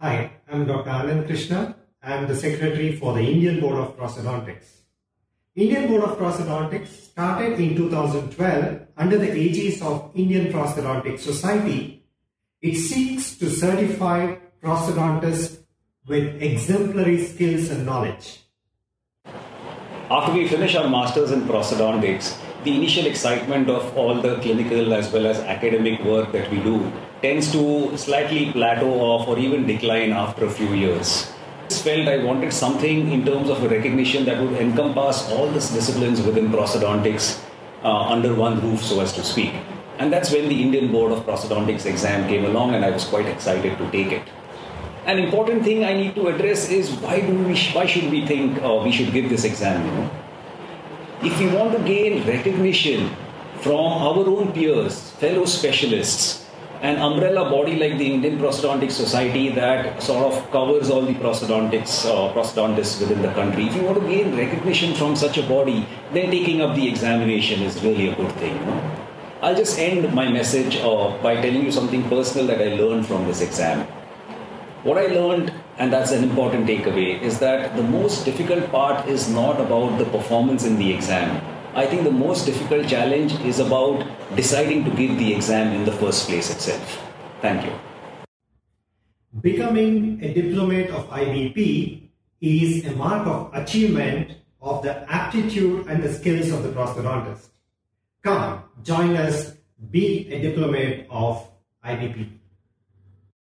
Hi, I'm Dr. Anand Krishna. I'm the Secretary for the Indian Board of Prosthodontics. Indian Board of Prosthodontics started in 2012 under the aegis of Indian Prosthodontic Society. It seeks to certify prosthodontists with exemplary skills and knowledge. After we finish our masters in prosthodontics, the initial excitement of all the clinical as well as academic work that we do tends to slightly plateau off or even decline after a few years. I felt I wanted something in terms of a recognition that would encompass all these disciplines within prosthodontics uh, under one roof, so as to speak. And that's when the Indian Board of Prosthodontics exam came along, and I was quite excited to take it. An important thing I need to address is why do we why should we think uh, we should give this exam? You know? If we want to gain recognition from our own peers, fellow specialists, an umbrella body like the Indian Prosthodontic Society that sort of covers all the prosthodontics, uh, prosthodontists within the country. If you want to gain recognition from such a body, then taking up the examination is really a good thing. I'll just end my message uh, by telling you something personal that I learned from this exam. What I learned, and that's an important takeaway, is that the most difficult part is not about the performance in the exam I think the most difficult challenge is about deciding to give the exam in the first place itself. Thank you. Becoming a diplomate of IBP is a mark of achievement of the aptitude and the skills of the prosthodontist. Come, join us, be a diplomat of IBP.